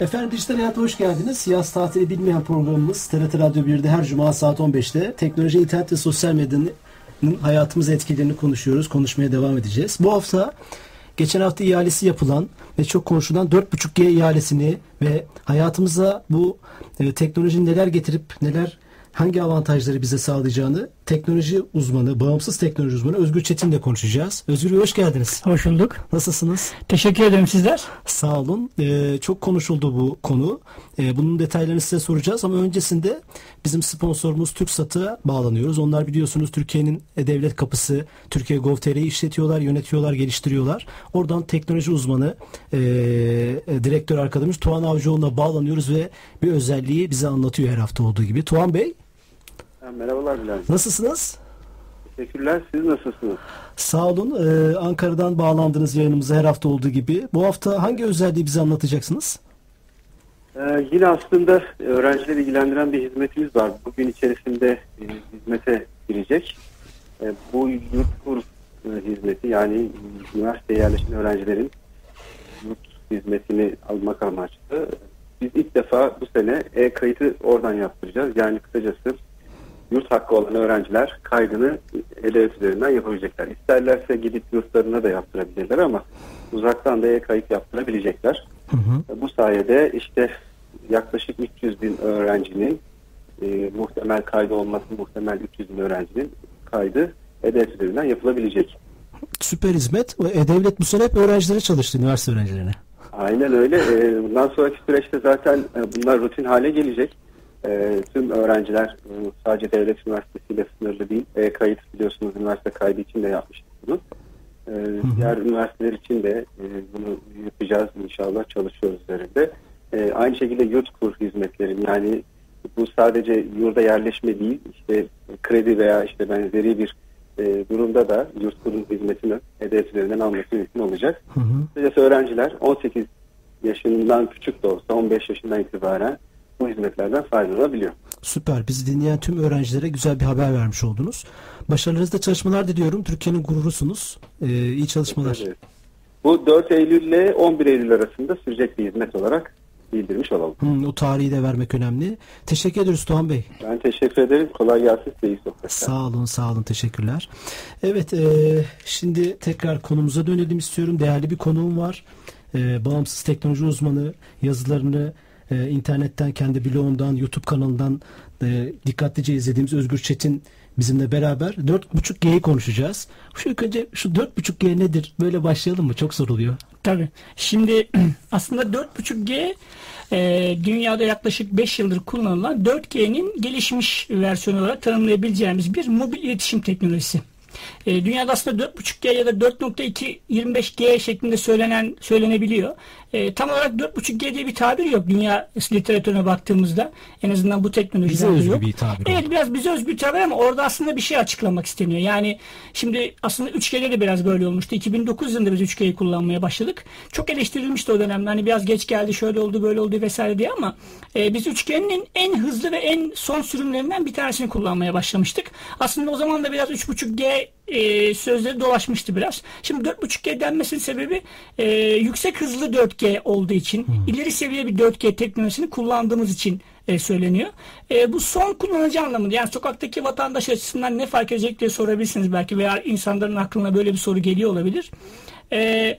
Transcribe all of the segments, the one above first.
Efendim Dijital Hayat'a hoş geldiniz. Yaz tatili bilmeyen programımız TRT Radyo 1'de her cuma saat 15'te teknoloji, internet ve sosyal medyanın hayatımız etkilerini konuşuyoruz. Konuşmaya devam edeceğiz. Bu hafta geçen hafta ihalesi yapılan ve çok konuşulan 4.5G ihalesini ve hayatımıza bu e, teknolojinin neler getirip neler hangi avantajları bize sağlayacağını teknoloji uzmanı, bağımsız teknoloji uzmanı Özgür Çetin'le konuşacağız. Özgür Bey hoş geldiniz. Hoş bulduk. Nasılsınız? Teşekkür ederim sizler. Sağ olun. Ee, çok konuşuldu bu konu. Ee, bunun detaylarını size soracağız ama öncesinde bizim sponsorumuz TürkSat'a bağlanıyoruz. Onlar biliyorsunuz Türkiye'nin devlet kapısı, Türkiye Gov.tr'yi işletiyorlar, yönetiyorlar, geliştiriyorlar. Oradan teknoloji uzmanı, e, direktör arkadaşımız Tuğan Avcıoğlu'na bağlanıyoruz ve bir özelliği bize anlatıyor her hafta olduğu gibi. Tuğan Bey. Merhabalar Bilal. Nasılsınız? Teşekkürler. Siz nasılsınız? Sağ olun. Ee, Ankara'dan bağlandınız yayınımıza her hafta olduğu gibi. Bu hafta hangi özelliği bize anlatacaksınız? Ee, yine aslında öğrencileri ilgilendiren bir hizmetimiz var. Bugün içerisinde e, hizmete girecek. E, bu yurt kur e, hizmeti yani üniversiteye yerleşen öğrencilerin yurt hizmetini almak amaçlı. Biz ilk defa bu sene e-kayıtı oradan yaptıracağız. Yani kısacası yurt hakkı olan öğrenciler kaydını e-devlet üzerinden yapabilecekler. İsterlerse gidip yurtlarına da yaptırabilirler ama uzaktan da e-kayıt yaptırabilecekler. Hı hı. Bu sayede işte yaklaşık 300 bin öğrencinin e, muhtemel kaydı olması muhtemel 300 bin öğrencinin kaydı e-devlet üzerinden yapılabilecek. Süper hizmet. E-Devlet bu sene hep öğrencilere çalıştı, üniversite öğrencilerine. Aynen öyle. E, bundan sonraki süreçte zaten e, bunlar rutin hale gelecek e, tüm öğrenciler e, sadece devlet üniversitesiyle sınırlı değil. E, kayıt biliyorsunuz üniversite kaydı için de yapmıştık bunu. E, diğer üniversiteler için de e, bunu yapacağız inşallah çalışıyoruz üzerinde. E, aynı şekilde yurt kur hizmetlerin yani bu sadece yurda yerleşme değil işte kredi veya işte benzeri bir e, durumda da yurt kurun hizmetini üzerinden alması mümkün olacak. Hı hı. öğrenciler 18 yaşından küçük de olsa 15 yaşından itibaren bu hizmetlerden faydalanabiliyor. Süper. Bizi dinleyen tüm öğrencilere güzel bir haber vermiş oldunuz. Başarılarınızda çalışmalar diliyorum. Türkiye'nin gururusunuz. Ee, iyi çalışmalar. Evet. Bu 4 Eylül ile 11 Eylül arasında sürecek bir hizmet olarak bildirmiş olalım. Hmm, o tarihi de vermek önemli. Teşekkür ederiz Doğan Bey. Ben teşekkür ederim. Kolay gelsin size iyi sohbetler. Sağ olun sağ olun teşekkürler. Evet e, şimdi tekrar konumuza dönelim istiyorum. Değerli bir konuğum var. E, bağımsız teknoloji uzmanı yazılarını e, internetten kendi blogundan YouTube kanalından e, dikkatlice izlediğimiz Özgür Çetin bizimle beraber 4.5G'yi konuşacağız. Şu ilk önce şu 4.5G nedir? Böyle başlayalım mı? Çok soruluyor. Tabii. Şimdi aslında 4.5G e, dünyada yaklaşık 5 yıldır kullanılan 4G'nin gelişmiş versiyonu olarak tanımlayabileceğimiz bir mobil iletişim teknolojisi. E, dünyada aslında 4.5G ya da 4.2 25G şeklinde söylenen söylenebiliyor. E, tam olarak 4.5G diye bir tabir yok dünya literatürüne baktığımızda. En azından bu teknolojilerde bize yok. bir tabir. Evet biraz bize özgü bir tabir ama orada aslında bir şey açıklamak isteniyor. Yani şimdi aslında 3G'de de biraz böyle olmuştu. 2009 yılında biz 3G'yi kullanmaya başladık. Çok eleştirilmişti o dönemde. Hani biraz geç geldi, şöyle oldu, böyle oldu vesaire diye ama e, biz 3G'nin en hızlı ve en son sürümlerinden bir tanesini kullanmaya başlamıştık. Aslında o zaman da biraz 3.5G e, sözleri dolaşmıştı biraz. Şimdi 4.5G denmesinin sebebi e, yüksek hızlı 4G olduğu için, hmm. ileri seviye bir 4G teknolojisini kullandığımız için e, söyleniyor. E, bu son kullanıcı anlamında yani sokaktaki vatandaş açısından ne fark edecek diye sorabilirsiniz belki veya insanların aklına böyle bir soru geliyor olabilir. Eee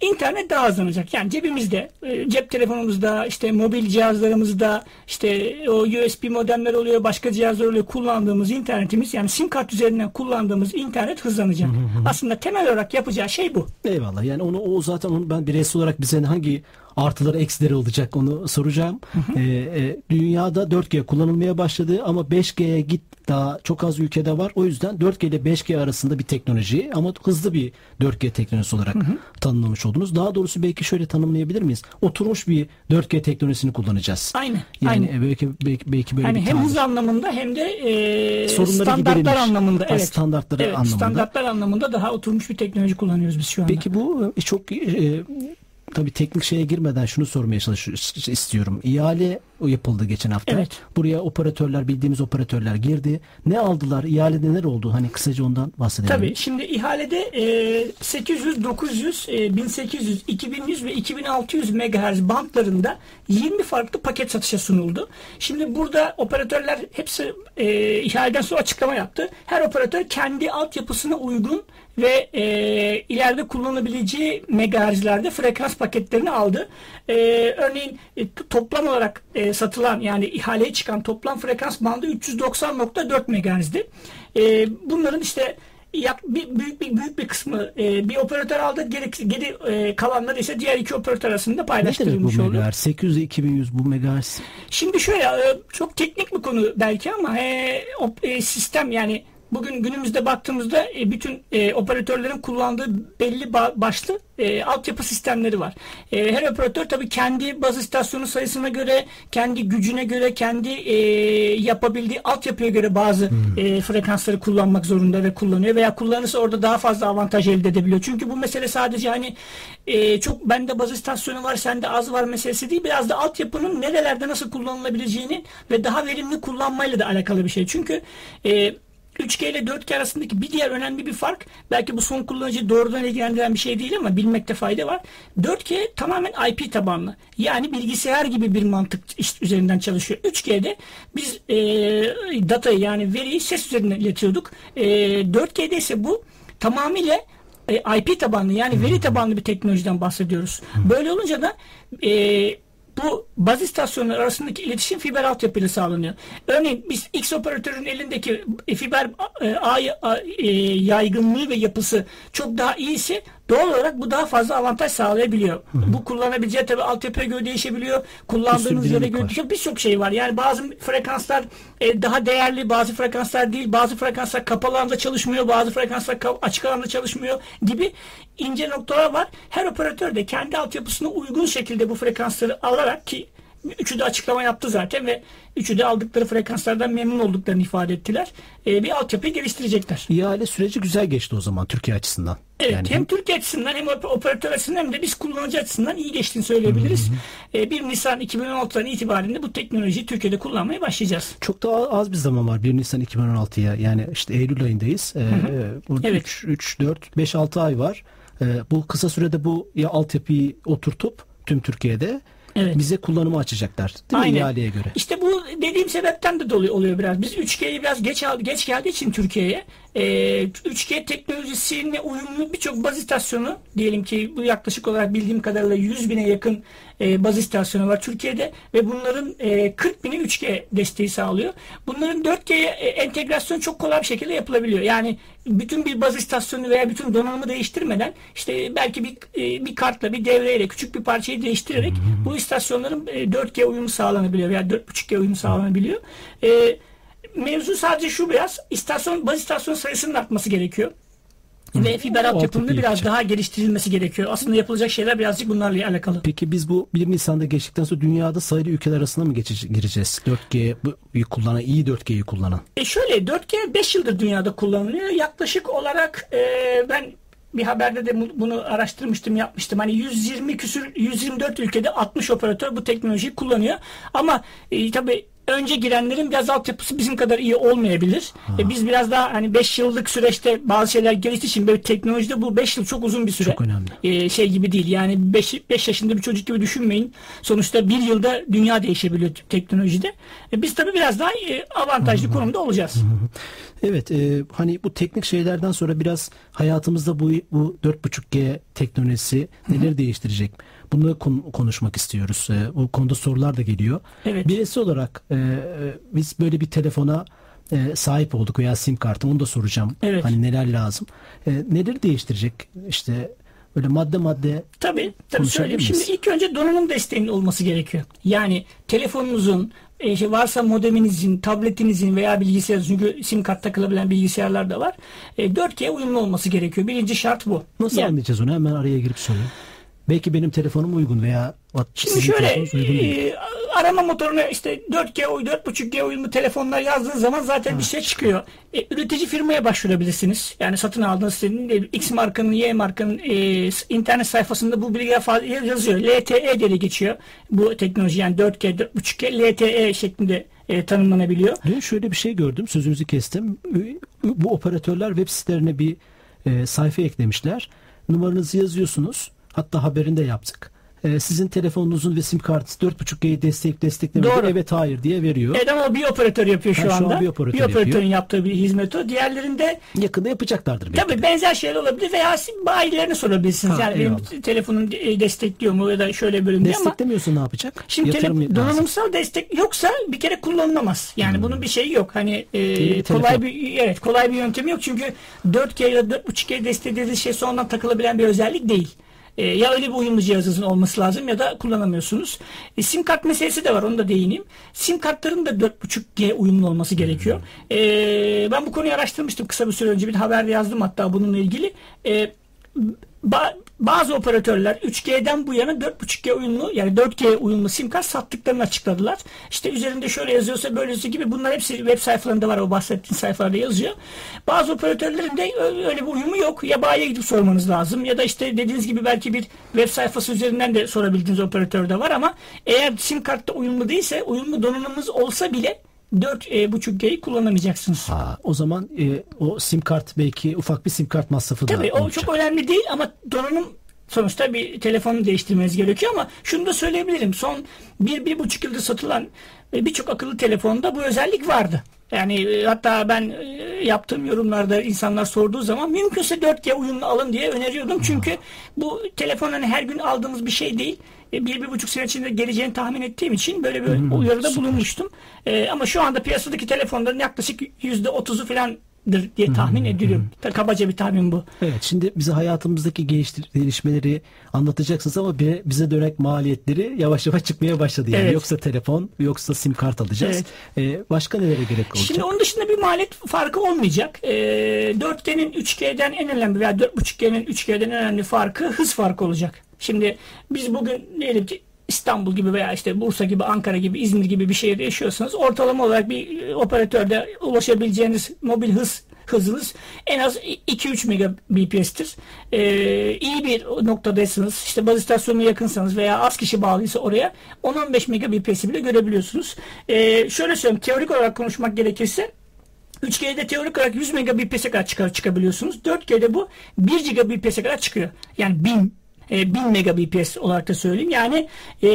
İnternet daha hızlanacak. Yani cebimizde, e, cep telefonumuzda, işte mobil cihazlarımızda, işte o USB modemler oluyor, başka cihazlar oluyor. Kullandığımız internetimiz yani sim kart üzerinden kullandığımız internet hızlanacak. Aslında temel olarak yapacağı şey bu. Eyvallah. Yani onu o zaten onu ben bireysel olarak bize hangi artıları eksileri olacak onu soracağım. Hı hı. E, dünyada 4G kullanılmaya başladı ama 5G'ye git daha çok az ülkede var. O yüzden 4G ile 5G arasında bir teknoloji ama hızlı bir 4G teknolojisi olarak hı hı. tanımlamış oldunuz. Daha doğrusu belki şöyle tanımlayabilir miyiz? Oturmuş bir 4G teknolojisini kullanacağız. Aynı. Yani aynı. belki belki, belki böyle yani bir hem hız anlamında hem de e, standartlar giderilmiş. anlamında. Ha, Evet. standartları evet, anlamında. Standartlar anlamında daha oturmuş bir teknoloji kullanıyoruz biz şu anda. Peki bu e, çok e, tabii teknik şeye girmeden şunu sormaya çalışıyorum istiyorum. İhale yapıldı geçen hafta. Evet. Buraya operatörler bildiğimiz operatörler girdi. Ne aldılar? İhalede neler oldu? Hani kısaca ondan bahsedelim. Tabii şimdi ihalede e, 800, 900, e, 1800, 2100 ve 2600 MHz bantlarında 20 farklı paket satışa sunuldu. Şimdi burada operatörler hepsi e, ihaleden sonra açıklama yaptı. Her operatör kendi altyapısına uygun ve e, ileride kullanabileceği megahertzlerde frekans paketlerini aldı. E, örneğin e, toplam olarak e, satılan yani ihaleye çıkan toplam frekans bandı 390.4 megahertz'di. E, bunların işte yak, bir, büyük bir büyük bir kısmı e, bir operatör aldı. Geri, geri e, kalanları ise diğer iki operatör arasında Ne paylaştırılmış demek bu oldu. megahertz? 800 ile 2100 bu megahertz. Şimdi şöyle e, çok teknik bir konu belki ama e, o, e, sistem yani bugün günümüzde baktığımızda e, bütün e, operatörlerin kullandığı belli ba- başlı e, altyapı sistemleri var. E, her operatör tabii kendi baz istasyonu sayısına göre, kendi gücüne göre, kendi e, yapabildiği altyapıya göre bazı e, frekansları kullanmak zorunda ve kullanıyor veya kullanırsa orada daha fazla avantaj elde edebiliyor. Çünkü bu mesele sadece hani e, çok bende baz istasyonu var, sende az var meselesi değil. Biraz da altyapının nerelerde nasıl kullanılabileceğini ve daha verimli kullanmayla da alakalı bir şey. Çünkü e, 3G ile 4G arasındaki bir diğer önemli bir fark belki bu son kullanıcı doğrudan ilgilendiren bir şey değil ama bilmekte fayda var. 4G tamamen IP tabanlı. Yani bilgisayar gibi bir mantık üzerinden çalışıyor. 3G'de biz e, datayı yani veriyi ses üzerinden iletiyorduk. E, 4G'de ise bu tamamıyla e, IP tabanlı yani veri tabanlı bir teknolojiden bahsediyoruz. Böyle olunca da e, bu baz istasyonları arasındaki iletişim fiber altyapıyla sağlanıyor. Örneğin biz X operatörün elindeki fiber e, ağ e, yaygınlığı ve yapısı çok daha iyiyse doğal olarak bu daha fazla avantaj sağlayabiliyor. Bu kullanabileceği tabii altyapıya göre değişebiliyor. Kullandığınız yere göre değişiyor. Birçok şey var. Yani bazı frekanslar e, daha değerli, bazı frekanslar değil. Bazı frekanslar kapalı alanda çalışmıyor, bazı frekanslar ka- açık alanda çalışmıyor gibi ince noktalar var. Her operatör de kendi altyapısına uygun şekilde bu frekansları alarak ki üçü de açıklama yaptı zaten ve üçü de aldıkları frekanslardan memnun olduklarını ifade ettiler. E, bir altyapıyı geliştirecekler. İhale süreci güzel geçti o zaman Türkiye açısından. Evet Yani hem Türkiye açısından hem op- operatör açısından hem de biz kullanıcı açısından iyi geçtiğini söyleyebiliriz. E, 1 Nisan 2016'dan itibaren de bu teknolojiyi Türkiye'de kullanmaya başlayacağız. Çok da az bir zaman var 1 Nisan 2016'ya yani işte Eylül ayındayız. Ee, burada Evet. 3, 3, 4, 5, 6 ay var. Ee, bu kısa sürede bu ya altyapıyı oturtup tüm Türkiye'de Evet. bize kullanımı açacaklar. Değil mi Aynen. ihaleye göre? İşte bu dediğim sebepten de dolayı oluyor biraz. Biz 3G'yi biraz geç al- geç geldiği için Türkiye'ye e, 3G teknolojisiyle uyumlu birçok baz istasyonu diyelim ki bu yaklaşık olarak bildiğim kadarıyla 100 bine yakın e, baz istasyonu var Türkiye'de ve bunların e, 40 bini 3G desteği sağlıyor. Bunların 4G'ye e, entegrasyon çok kolay bir şekilde yapılabiliyor. Yani bütün bir baz istasyonu veya bütün donanımı değiştirmeden işte belki bir e, bir kartla bir devreyle küçük bir parçayı değiştirerek bu istasyonların e, 4G uyumu sağlanabiliyor veya 4.5G uyumu sağlanabiliyor. E, mevzu sadece şu biraz istasyon baz istasyon sayısının artması gerekiyor. Ve fiber altyapının biraz yapacak. daha geliştirilmesi gerekiyor. Aslında yapılacak şeyler birazcık bunlarla alakalı. Peki biz bu 1 Nisan'da geçtikten sonra dünyada sayılı ülkeler arasında mı gireceğiz? 4G bu- kullanan, iyi 4G'yi kullanan. E şöyle 4G 5 yıldır dünyada kullanılıyor. Yaklaşık olarak e, ben bir haberde de bu- bunu araştırmıştım, yapmıştım. Hani 120 küsür 124 ülkede 60 operatör bu teknolojiyi kullanıyor. Ama e, tabii önce girenlerin biraz altyapısı bizim kadar iyi olmayabilir. E, biz biraz daha hani 5 yıllık süreçte bazı şeyler geliştiği için böyle teknolojide bu 5 yıl çok uzun bir süre. Çok önemli. E, şey gibi değil. Yani 5 5 yaşında bir çocuk gibi düşünmeyin. Sonuçta bir yılda dünya değişebiliyor teknolojide. E, biz tabii biraz daha e, avantajlı konumda olacağız. Evet e, hani bu teknik şeylerden sonra biraz hayatımızda bu bu 4.5G teknolojisi neler değiştirecek? Bunu kon- konuşmak istiyoruz. E, bu konuda sorular da geliyor. Evet. Birisi olarak e, e, biz böyle bir telefona e, sahip olduk veya sim kartı onu da soracağım. Evet. Hani neler lazım? E, neler değiştirecek? İşte Böyle madde madde Tabii, tabii söyleyeyim. miyiz? Şimdi ilk önce donanım desteğinin olması gerekiyor. Yani telefonunuzun, e, işte varsa modeminizin, tabletinizin veya bilgisayarınızın, çünkü sim kart takılabilen bilgisayarlar da var. E, 4G uyumlu olması gerekiyor. Birinci şart bu. nasıl Yani- anlayacağız onu? Hemen araya girip sorayım. Belki benim telefonum uygun veya Şimdi şöyle e, arama motoruna işte 4G, uy- 4.5G uyumlu telefonlar yazdığınız zaman zaten bir şey çıkıyor. E, üretici firmaya başvurabilirsiniz. Yani satın aldığınız sitenin de X markanın, Y markanın e, internet sayfasında bu bilgiler yazıyor. LTE diye geçiyor. Bu teknoloji yani 4G, 4.5G, LTE şeklinde e, tanımlanabiliyor. Dün şöyle bir şey gördüm. Sözünüzü kestim. Bu operatörler web sitelerine bir e, sayfa eklemişler. Numaranızı yazıyorsunuz. Hatta haberinde yaptık. E, sizin telefonunuzun ve sim kartı 4.5G'yi destek desteklemiyor. Doğru. Evet hayır diye veriyor. Evet ama bir operatör yapıyor şu Ha, şu an anda. bir operatör operatörün yapıyor. yaptığı bir hizmet o. Diğerlerinde Yakında yapacaklardır belki. Tabii benzer şeyler olabilir veya siz bayilerine sorabilirsiniz. Ha, yani benim eyvallah. telefonum e, destekliyor mu ya da şöyle bölüm diye ama Desteklemiyorsa ne yapacak? Şimdi tele- donanımsal destek yoksa bir kere kullanılamaz. Yani bunun bir şeyi yok. Hani e, bir kolay bir evet kolay bir yöntemi yok. Çünkü 4G ya da 4.5G desteklediğiniz şey sonradan takılabilen bir özellik değil. E, ya öyle bir uyumlu cihazınızın olması lazım ya da kullanamıyorsunuz. E, sim kart meselesi de var onu da değineyim. Sim kartların da 4.5G uyumlu olması gerekiyor. E, ben bu konuyu araştırmıştım kısa bir süre önce bir haberde yazdım hatta bununla ilgili. E, ba- bazı operatörler 3G'den bu yana 4.5G uyumlu yani 4G uyumlu sim kart sattıklarını açıkladılar. İşte üzerinde şöyle yazıyorsa böylesi gibi bunlar hepsi web sayfalarında var o bahsettiğin sayfalarda yazıyor. Bazı operatörlerin de öyle bir uyumu yok. Ya bayiye gidip sormanız lazım ya da işte dediğiniz gibi belki bir web sayfası üzerinden de sorabildiğiniz operatörde var ama eğer sim kartta uyumlu değilse uyumlu donanımınız olsa bile 4.5G'yi kullanamayacaksınız. Ha, o zaman e, o sim kart belki ufak bir sim kart masrafı Tabii da o olacak. çok önemli değil ama donanım sonuçta bir telefonu değiştirmeniz gerekiyor ama şunu da söyleyebilirim. Son bir, bir buçuk yıldır satılan e, birçok akıllı telefonda bu özellik vardı. Yani e, hatta ben e, yaptığım yorumlarda insanlar sorduğu zaman mümkünse 4G uyumlu alın diye öneriyordum. Çünkü bu telefon hani her gün aldığımız bir şey değil. E, Bir, bir buçuk sene içinde geleceğini tahmin ettiğim için böyle bir uyarıda bulunmuştum. E, ama şu anda piyasadaki telefonların yaklaşık yüzde otuzu falandır diye tahmin ediliyorum. Tabii Kabaca bir tahmin bu. Evet şimdi bize hayatımızdaki gelişmeleri anlatacaksınız ama bir, bize dönek maliyetleri yavaş yavaş çıkmaya başladı. Yani Evet. yoksa telefon yoksa sim kart alacağız. Ee, başka nelere gerek olacak? Şimdi onun dışında bir maliyet farkı olmayacak. Ee, 4G'nin 3G'den en önemli veya 4.5G'nin 3G'den en önemli farkı hız farkı olacak. Şimdi biz bugün diyelim ki İstanbul gibi veya işte Bursa gibi, Ankara gibi, İzmir gibi bir şehirde yaşıyorsanız ortalama olarak bir e, operatörde ulaşabileceğiniz mobil hız hızınız en az 2-3 megabps'tir. Ee, iyi bir noktadaysanız, işte baz istasyonuna yakınsanız veya az kişi bağlıysa oraya 10-15 megabps'i bile görebiliyorsunuz. Ee, şöyle söyleyeyim, teorik olarak konuşmak gerekirse 3G'de teorik olarak 100 megabps'e kadar çıkar, çıkabiliyorsunuz. 4G'de bu 1 gigabps'e kadar çıkıyor. Yani 1000 e, 1000 megabps olarak da söyleyeyim. Yani e,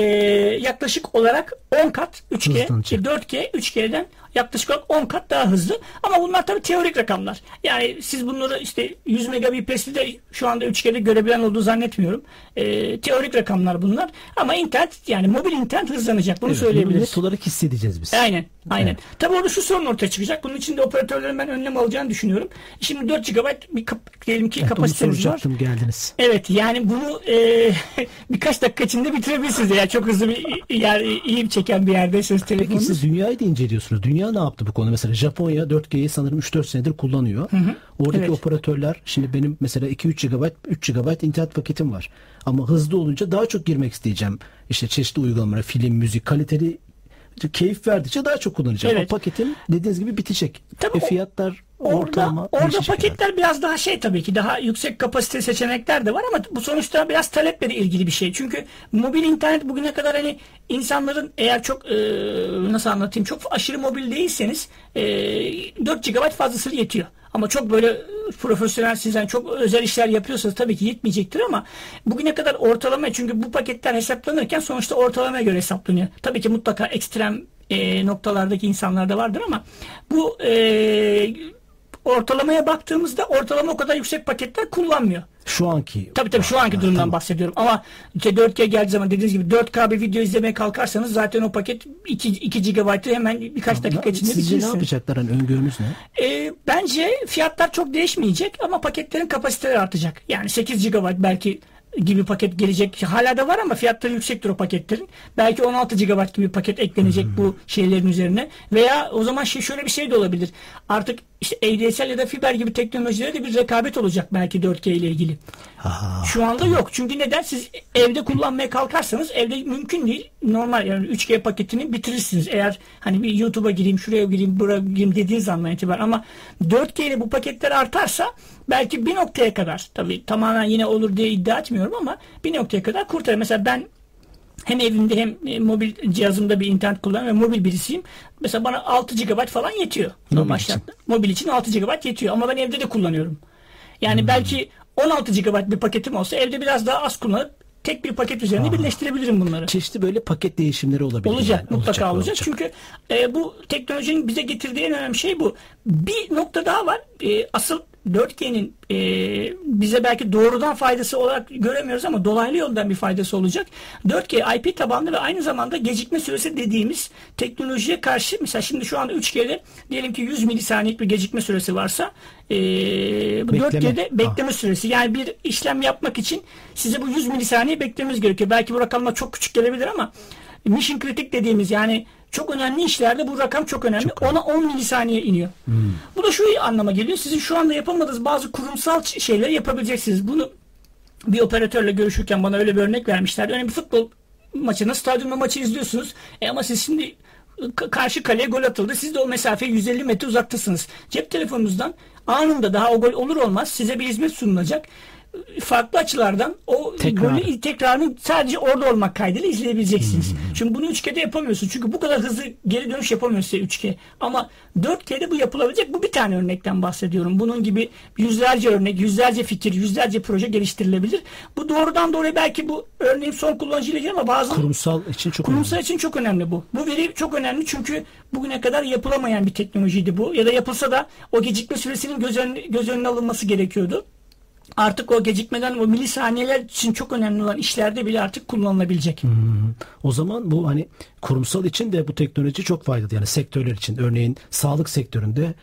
yaklaşık olarak 10 kat 3G, Hızlanacak. e, 4G 3G'den yaklaşık olarak 10 kat daha hızlı. Ama bunlar tabii teorik rakamlar. Yani siz bunları işte 100 megabps'i de şu anda 3G'de görebilen olduğu zannetmiyorum. E, teorik rakamlar bunlar. Ama internet yani mobil internet hızlanacak. Bunu Evet, söyleyebiliriz. net olarak hissedeceğiz biz. Aynen. Aynen. Evet. Tabii orada şu sorun ortaya çıkacak. Bunun için de operatörlerin ben önlem alacağını düşünüyorum. Şimdi 4 GB bir kap- diyelim ki Evet, onu kapasiteniz var. geldiniz. Evet yani bunu e, birkaç dakika içinde bitirebilirsiniz. Yani çok hızlı bir yer, iyi çeken bir yerdeyseniz Peki telefonunuz. siz dünyayı da inceliyorsunuz. Dünya ne yaptı bu konuda? Mesela Japonya 4G'yi sanırım 3-4 senedir kullanıyor. Oradaki Evet. operatörler şimdi benim mesela 2-3 GB 3 GB internet paketim var. Ama hızlı olunca daha çok girmek isteyeceğim. İşte çeşitli uygulamalara, film, müzik, kaliteli keyif verdikçe daha çok kullanacağım. Evet. O paketim dediğiniz gibi bitecek. Tabii e fiyatlar Orada, ortalama orada paketler biraz daha şey tabii ki daha yüksek kapasite seçenekler de var ama bu sonuçta biraz taleple de ilgili bir şey. Çünkü mobil internet bugüne kadar hani insanların eğer çok e, nasıl anlatayım çok aşırı mobil değilseniz e, 4 GB fazlası yetiyor. Ama çok böyle profesyonel sizden çok özel işler yapıyorsanız tabii ki yetmeyecektir ama bugüne kadar ortalama çünkü bu paketler hesaplanırken sonuçta ortalamaya göre hesaplanıyor. Tabii ki mutlaka ekstrem e, noktalardaki insanlar da vardır ama bu e, ortalamaya baktığımızda ortalama o kadar yüksek paketler kullanmıyor. Şu anki Tabii tabii şu anki durumdan tamam. bahsediyorum. Ama işte 4G geldiği zaman dediğiniz gibi 4K bir video izlemeye kalkarsanız zaten o paket 2, 2 GB'ı hemen birkaç dakika içinde Sizce ne yapacaklar? Hani öngörünüz ne? E, bence fiyatlar çok değişmeyecek ama paketlerin kapasiteleri artacak. Yani 8 GB belki gibi paket gelecek. Hala da var ama fiyatları yüksektir o paketlerin. Belki 16 GB gibi paket eklenecek hmm. bu şeylerin üzerine. Veya o zaman şey şöyle bir şey de olabilir. Artık işte ADSL ya da fiber gibi teknolojilerde de bir rekabet olacak belki 4G ile ilgili. Ha, Şu anda yok. Çünkü neden? Siz evde kullanmaya kalkarsanız evde mümkün değil. Normal yani 3G paketini bitirirsiniz. Eğer hani bir YouTube'a gireyim, şuraya gireyim, buraya gireyim dediğiniz andan itibaren. Ama 4G ile bu paketler artarsa belki bir noktaya kadar tabii tamamen yine olur diye iddia etmiyorum ama bir noktaya kadar kurtarır. Mesela ben hem evimde hem e, mobil cihazımda bir internet kullanıyorum ve mobil birisiyim. Mesela bana 6 GB falan yetiyor. Normal şartla. Mobil için 6 GB yetiyor ama ben evde de kullanıyorum. Yani hmm. belki 16 GB bir paketim olsa evde biraz daha az kullanıp tek bir paket üzerine Aa, birleştirebilirim bunları. Çeşitli böyle paket değişimleri olabilir. Olacak yani. mutlaka olacak. olacak. Çünkü e, bu teknolojinin bize getirdiği en önemli şey bu. Bir nokta daha var. E, asıl 4G'nin e, bize belki doğrudan faydası olarak göremiyoruz ama dolaylı yoldan bir faydası olacak. 4G IP tabanlı ve aynı zamanda gecikme süresi dediğimiz teknolojiye karşı mesela şimdi şu anda 3G'de diyelim ki 100 milisaniyelik bir gecikme süresi varsa e, bu bekleme. 4G'de bekleme ah. süresi yani bir işlem yapmak için size bu 100 milisaniye beklemeniz gerekiyor. Belki bu rakamlar çok küçük gelebilir ama mission kritik dediğimiz yani çok önemli işlerde bu rakam çok önemli. Çok Ona 10 milisaniye iniyor. Hmm. Bu da şu anlama geliyor. Sizin şu anda yapamadığınız bazı kurumsal şeyleri yapabileceksiniz. Bunu bir operatörle görüşürken bana öyle bir örnek vermişlerdi. Örneğin bir futbol maçını, stadyumda maçı izliyorsunuz. E ama siz şimdi karşı kaleye gol atıldı. Siz de o mesafe 150 metre uzaktasınız. Cep telefonunuzdan anında daha o gol olur olmaz size bir hizmet sunulacak farklı açılardan o Tekrar. golün tekrarını sadece orada olmak kaydıyla izleyebileceksiniz. Hmm. Şimdi bunu 3G'de yapamıyorsun. Çünkü bu kadar hızlı geri dönüş yapamıyorsun 3G. Ama 4G'de bu yapılabilecek. Bu bir tane örnekten bahsediyorum. Bunun gibi yüzlerce örnek, yüzlerce fikir, yüzlerce proje geliştirilebilir. Bu doğrudan doğruya belki bu örneğin son kullanıcıyla ilgili ama bazı kurumsal için çok kurumsal önemli. için çok önemli bu. Bu veri çok önemli çünkü bugüne kadar yapılamayan bir teknolojiydi bu. Ya da yapılsa da o gecikme süresinin göz, önüne, göz önüne alınması gerekiyordu artık o gecikmeden o milisaniyeler için çok önemli olan işlerde bile artık kullanılabilecek. Hmm. O zaman bu hani kurumsal için de bu teknoloji çok faydalı. Yani sektörler için örneğin sağlık sektöründe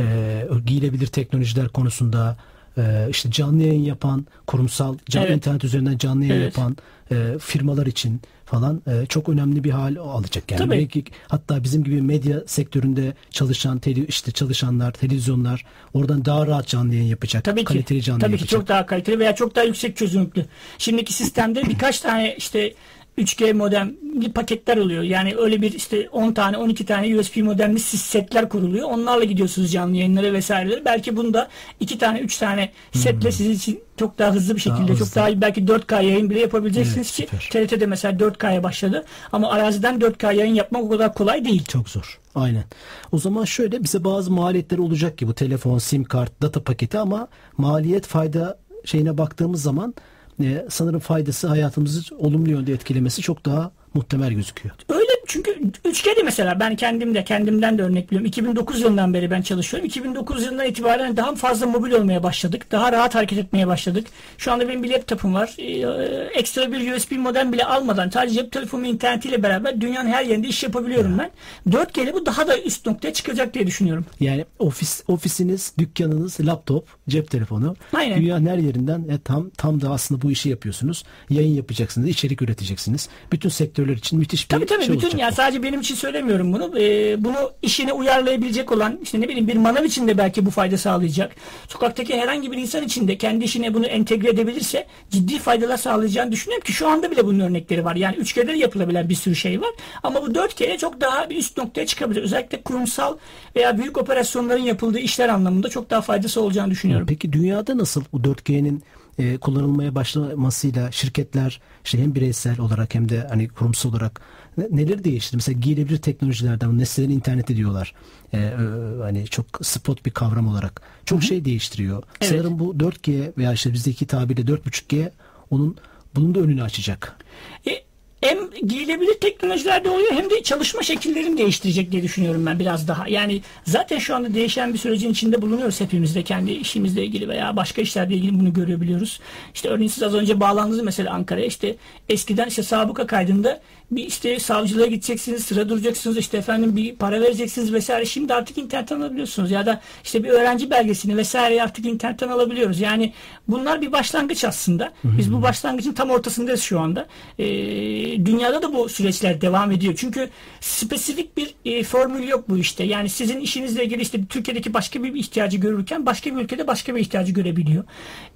e, giyilebilir teknolojiler konusunda e, işte canlı yayın yapan kurumsal canlı evet. internet üzerinden canlı yayın evet. yapan e, firmalar için falan e, çok önemli bir hal alacak yani. Tabii. Belki hatta bizim gibi medya sektöründe çalışan tele, işte çalışanlar, televizyonlar oradan daha rahat canlı yayın yapacak. Tabii kaliteli canlı Tabii yapacak. ki çok daha kaliteli veya çok daha yüksek çözünürlüklü. Şimdiki sistemde birkaç tane işte 3G modemli paketler oluyor. Yani öyle bir işte 10 tane 12 tane USB modemli setler kuruluyor. Onlarla gidiyorsunuz canlı yayınlara vesaireleri. Belki bunda 2 tane 3 tane setle hmm. sizin için çok daha hızlı bir şekilde daha çok daha belki 4K yayın bile yapabileceksiniz evet, ki süper. TRT'de mesela 4K'ya başladı. Ama araziden 4K yayın yapmak o kadar kolay değil. Çok zor. Aynen. O zaman şöyle bize bazı maliyetler olacak ki bu telefon, sim kart, data paketi ama maliyet fayda şeyine baktığımız zaman e, sanırım faydası hayatımızı olumlu yönde etkilemesi çok daha muhtemel gözüküyor. Öyle çünkü 3G'de mesela ben kendimde kendimden de örnek biliyorum. 2009 yılından beri ben çalışıyorum. 2009 yılından itibaren daha fazla mobil olmaya başladık. Daha rahat hareket etmeye başladık. Şu anda benim bir laptopum var. Ee, ekstra bir USB modem bile almadan sadece cep telefonu internetiyle beraber dünyanın her yerinde iş yapabiliyorum ben. 4G'de bu daha da üst noktaya çıkacak diye düşünüyorum. Yani ofis ofisiniz, dükkanınız, laptop, cep telefonu Aynen. dünyanın her yerinden e, tam tam da aslında bu işi yapıyorsunuz. Yayın yapacaksınız, içerik üreteceksiniz. Bütün sektörler için müthiş bir tabii, tabii, şey bütün, olacak. Ya sadece benim için söylemiyorum bunu. Ee, bunu işine uyarlayabilecek olan işte ne bileyim bir manav için de belki bu fayda sağlayacak. Sokaktaki herhangi bir insan için de kendi işine bunu entegre edebilirse ciddi faydalar sağlayacağını düşünüyorum ki şu anda bile bunun örnekleri var. Yani 3G'de de yapılabilen bir sürü şey var. Ama bu 4G'ye çok daha bir üst noktaya çıkabilir. Özellikle kurumsal veya büyük operasyonların yapıldığı işler anlamında çok daha faydası olacağını düşünüyorum. Peki dünyada nasıl bu 4G'nin e, kullanılmaya başlamasıyla şirketler işte hem bireysel olarak hem de hani kurumsal olarak ne, neler değişti? Mesela giyilebilir teknolojilerden nesnelerin interneti diyorlar. E, e, hani çok spot bir kavram olarak. Çok Hı-hı. şey değiştiriyor. Evet. Sanırım bu 4G veya işte bizdeki tabirle 4.5G onun bunun da önünü açacak. E, hem giyilebilir teknolojilerde oluyor hem de çalışma şekillerini değiştirecek diye düşünüyorum ben biraz daha. Yani zaten şu anda değişen bir sürecin içinde bulunuyoruz hepimiz de kendi işimizle ilgili veya başka işlerle ilgili bunu görebiliyoruz. İşte örneğin siz az önce bağlandınız mesela Ankara'ya işte eskiden işte sabıka kaydında bir işte savcılığa gideceksiniz, sıra duracaksınız, işte efendim bir para vereceksiniz vesaire. Şimdi artık internetten alabiliyorsunuz ya da işte bir öğrenci belgesini vesaire artık internetten alabiliyoruz. Yani bunlar bir başlangıç aslında. Biz bu başlangıcın tam ortasındayız şu anda. Ee, dünyada da bu süreçler devam ediyor. Çünkü spesifik bir e, formül yok bu işte. Yani sizin işinizle ilgili işte Türkiye'deki başka bir ihtiyacı görürken başka bir ülkede başka bir ihtiyacı görebiliyor.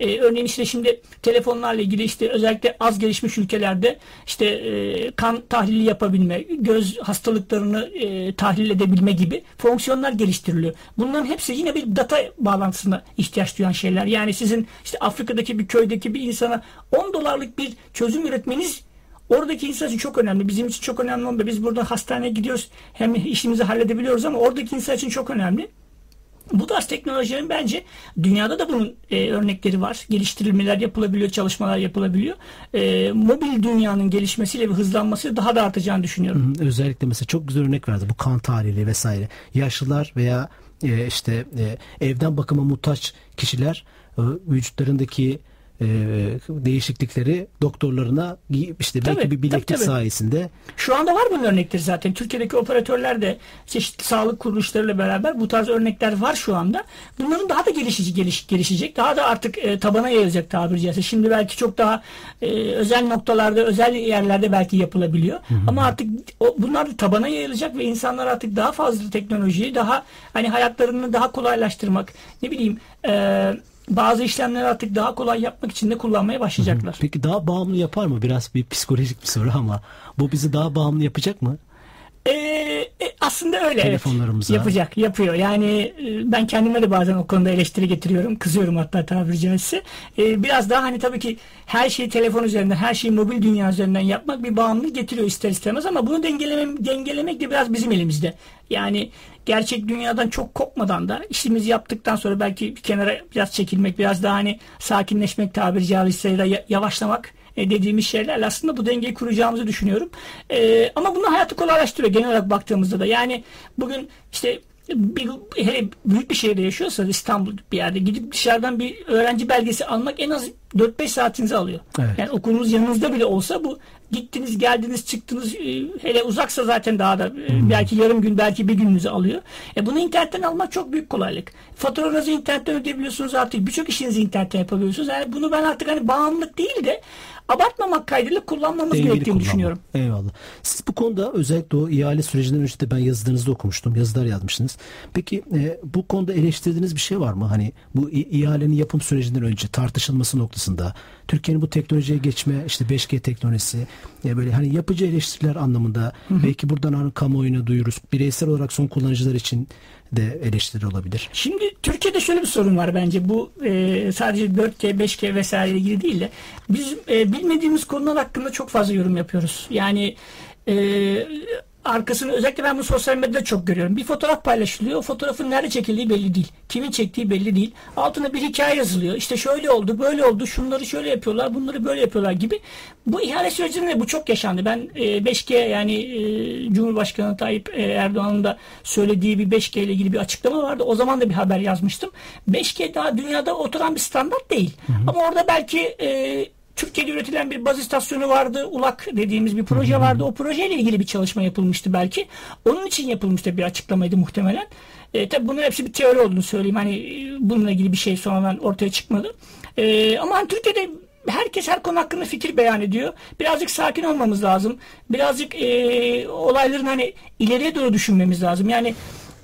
Ee, örneğin işte şimdi telefonlarla ilgili işte özellikle az gelişmiş ülkelerde işte e, kan tahlili yapabilme, göz hastalıklarını e, tahlil edebilme gibi fonksiyonlar geliştiriliyor. Bunların hepsi yine bir data bağlantısına ihtiyaç duyan şeyler. Yani sizin işte Afrika'daki bir köydeki bir insana 10 dolarlık bir çözüm üretmeniz Oradaki insan için çok önemli. Bizim için çok önemli olmuyor. Biz burada hastaneye gidiyoruz. Hem işimizi halledebiliyoruz ama oradaki insan için çok önemli. Bu tarz teknolojilerin bence dünyada da bunun e, örnekleri var. Geliştirilmeler yapılabiliyor, çalışmalar yapılabiliyor. E, mobil dünyanın gelişmesiyle ve hızlanması daha da artacağını düşünüyorum. Hı, özellikle mesela çok güzel örnek verdi bu kan tahlili vesaire. Yaşlılar veya e, işte e, evden bakıma muhtaç kişiler e, vücutlarındaki e, değişiklikleri doktorlarına işte belki Tabii, bir bileklik tabii, tabii. sayesinde Şu anda var bunun örnekleri zaten. Türkiye'deki operatörler de çeşitli sağlık kuruluşlarıyla beraber bu tarz örnekler var şu anda. Bunların daha da gelişici geliş, gelişecek. Daha da artık e, tabana yayılacak tabiri caizse. Şimdi belki çok daha e, özel noktalarda, özel yerlerde belki yapılabiliyor. Ama artık o, bunlar da tabana yayılacak ve insanlar artık daha fazla teknolojiyi daha hani hayatlarını daha kolaylaştırmak, ne bileyim e, bazı işlemleri artık daha kolay yapmak için de kullanmaya başlayacaklar. peki daha bağımlı yapar mı? Biraz bir psikolojik bir soru ama bu bizi daha bağımlı yapacak mı? Ee, e, aslında öyle evet. Telefonlarımıza. Yapacak, yapıyor. Yani e, ben kendime de bazen o konuda eleştiri getiriyorum. Kızıyorum hatta tabiri caizse. Ee, biraz daha hani tabii ki her şeyi telefon üzerinden, her şeyi mobil dünya üzerinden yapmak bir bağımlılık getiriyor ister istemez ama bunu dengeleme, dengelemek de biraz bizim elimizde. Yani gerçek dünyadan çok kopmadan da işimizi yaptıktan sonra belki bir kenara biraz çekilmek, biraz daha hani sakinleşmek tabiri caizse ya yavaşlamak e, dediğimiz şeylerle aslında bu dengeyi kuracağımızı düşünüyorum. E, ama bunu hayatı kolaylaştırıyor genel olarak baktığımızda da. Yani bugün işte bir, hele büyük bir şehirde yaşıyorsanız İstanbul bir yerde gidip dışarıdan bir öğrenci belgesi almak en az 4-5 saatinizi alıyor. Evet. Yani okulunuz yanınızda bile olsa bu gittiniz geldiniz çıktınız e, hele uzaksa zaten daha da e, belki yarım gün belki bir gününüzü alıyor. E bunu internetten almak çok büyük kolaylık. Faturanızı internetten ödeyebiliyorsunuz artık birçok işinizi internetten yapabiliyorsunuz. Yani bunu ben artık hani bağımlılık değil de abartmamak kaydıyla kullanmamız Dengeli gerektiğini kullanma. düşünüyorum. Eyvallah. Siz bu konuda özellikle o ihale sürecinden önce de ben yazılarınızda okumuştum. Yazılar yazmışsınız. Peki e, bu konuda eleştirdiğiniz bir şey var mı? Hani bu ihalenin yapım sürecinden önce tartışılması noktasında Türkiye'nin bu teknolojiye geçme işte 5G teknolojisi ya böyle hani yapıcı eleştiriler anlamında belki buradan hani kamuoyuna duyururuz. Bireysel olarak son kullanıcılar için de eleştiri olabilir. Şimdi Türkiye'de şöyle bir sorun var bence bu e, sadece 4G, 5G vesaire ilgili değil de biz e, bilmediğimiz konular hakkında çok fazla yorum yapıyoruz. Yani e, arkasını özellikle ben bu sosyal medyada çok görüyorum. Bir fotoğraf paylaşılıyor. O fotoğrafın nerede çekildiği belli değil. Kimin çektiği belli değil. Altına bir hikaye yazılıyor. İşte şöyle oldu, böyle oldu. Şunları şöyle yapıyorlar, bunları böyle yapıyorlar gibi. Bu ihale sürecinde bu çok yaşandı. Ben e, 5G yani e, Cumhurbaşkanı Tayyip e, Erdoğan'ın da söylediği bir 5G ile ilgili bir açıklama vardı. O zaman da bir haber yazmıştım. 5G daha dünyada oturan bir standart değil. Ama orada belki e, Türkiye'de üretilen bir baz istasyonu vardı. ULAK dediğimiz bir proje vardı. O projeyle ilgili bir çalışma yapılmıştı belki. Onun için yapılmıştı bir açıklamaydı muhtemelen. E, tabii bunun hepsi bir teori olduğunu söyleyeyim. Hani e, bununla ilgili bir şey sonradan ortaya çıkmadı. E, ama hani Türkiye'de herkes her konu hakkında fikir beyan ediyor. Birazcık sakin olmamız lazım. Birazcık e, olayların hani ileriye doğru düşünmemiz lazım. Yani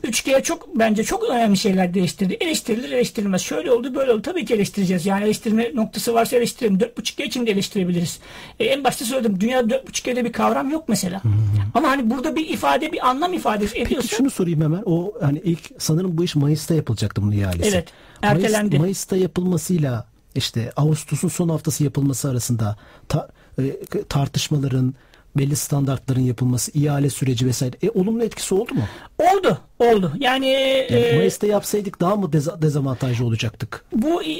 3G çok bence çok önemli şeyler değiştirdi. Eleştirilir eleştirilmez. Şöyle oldu böyle oldu. Tabii ki eleştireceğiz. Yani eleştirme noktası varsa eleştirelim. 4.5G için de eleştirebiliriz. E, en başta söyledim. Dünyada 4.5G'de bir kavram yok mesela. Ama hani burada bir ifade bir anlam ifadesi Peki ediyorsa şunu sorayım hemen. O hani ilk sanırım bu iş Mayıs'ta yapılacaktı bunun ihalesi. Evet, ertelendi. Mayıs, Mayıs'ta yapılmasıyla işte Ağustos'un son haftası yapılması arasında ta- e, tartışmaların belli standartların yapılması, ihale süreci vesaire. E, olumlu etkisi oldu mu? Oldu, oldu. Yani, Yani e, Mayıs'ta yapsaydık daha mı deza- dezavantajlı olacaktık? bu e,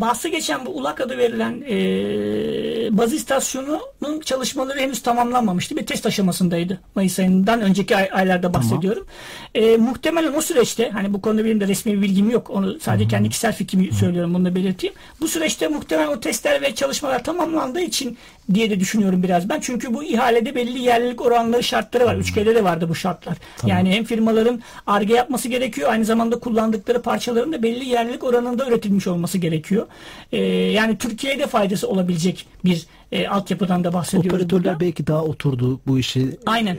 bahsi geçen bu ULAK adı verilen e, baz istasyonunun çalışmaları henüz tamamlanmamıştı. Bir test aşamasındaydı. Mayıs ayından önceki ay- aylarda bahsediyorum. E, muhtemelen o süreçte hani bu konuda benim de resmi bir bilgim yok. Onu sadece kendi kişisel fikrimi söylüyorum. Bunu da belirteyim. Bu süreçte muhtemelen o testler ve çalışmalar tamamlandığı için diye de düşünüyorum biraz ben. Çünkü bu ihalede belli yerlilik oranları şartları var. 3G'de de vardı bu şartlar. Yani hem firmaların arge yapması gerekiyor. Aynı zamanda kullandıkları parçaların da belli yerlilik oranında üretilmiş olması gerekiyor. Ee, yani Türkiye'de faydası olabilecek bir e, altyapıdan da bahsediyoruz Operatörler burada. belki daha oturdu bu işi Aynen.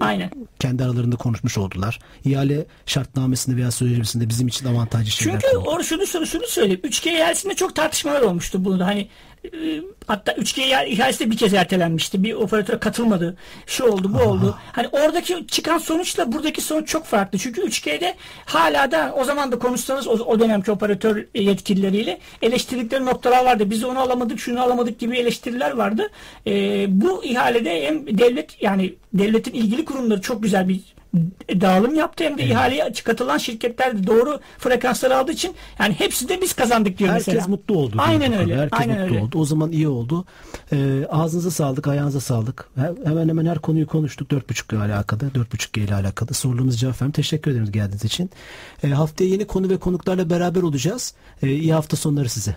Aynen. kendi aralarında konuşmuş oldular. İhale şartnamesinde veya sözleşmesinde bizim için avantajlı şeyler Çünkü or şunu şunu şunu söyleyeyim. 3G ihalesinde çok tartışmalar olmuştu bunu da hani e, hatta 3G ihal- ihalesi de bir kez ertelenmişti. Bir operatöre katılmadı. Şu oldu bu oldu. Hani oradaki çıkan sonuçla buradaki sonuç çok farklı. Çünkü 3G'de hala da o zaman da konuşsanız o, o dönemki operatör yetkilileriyle eleştirdikleri noktalar vardı. Biz onu alamadık şunu alamadık gibi eleştiriler vardı. E, bu ihalede hem devlet yani devletin ilgili kurumları çok güzel bir dağılım yaptı hem de ihaleye katılan şirketler de doğru frekansları aldığı için yani hepsi de biz kazandık diyor Herkes mesela. mutlu oldu. Aynen öyle. Herkes aynen mutlu öyle. oldu. O zaman iyi oldu. Ee, ağzınıza sağlık, ayağınıza sağlık. He- Hemen hemen her konuyu konuştuk. 4.5 ile alakalı, 4.5G ile alakalı. Sorularınızı cevap verdim. Teşekkür ederim geldiğiniz için. Ee, haftaya yeni konu ve konuklarla beraber olacağız. Ee, iyi hafta sonları size.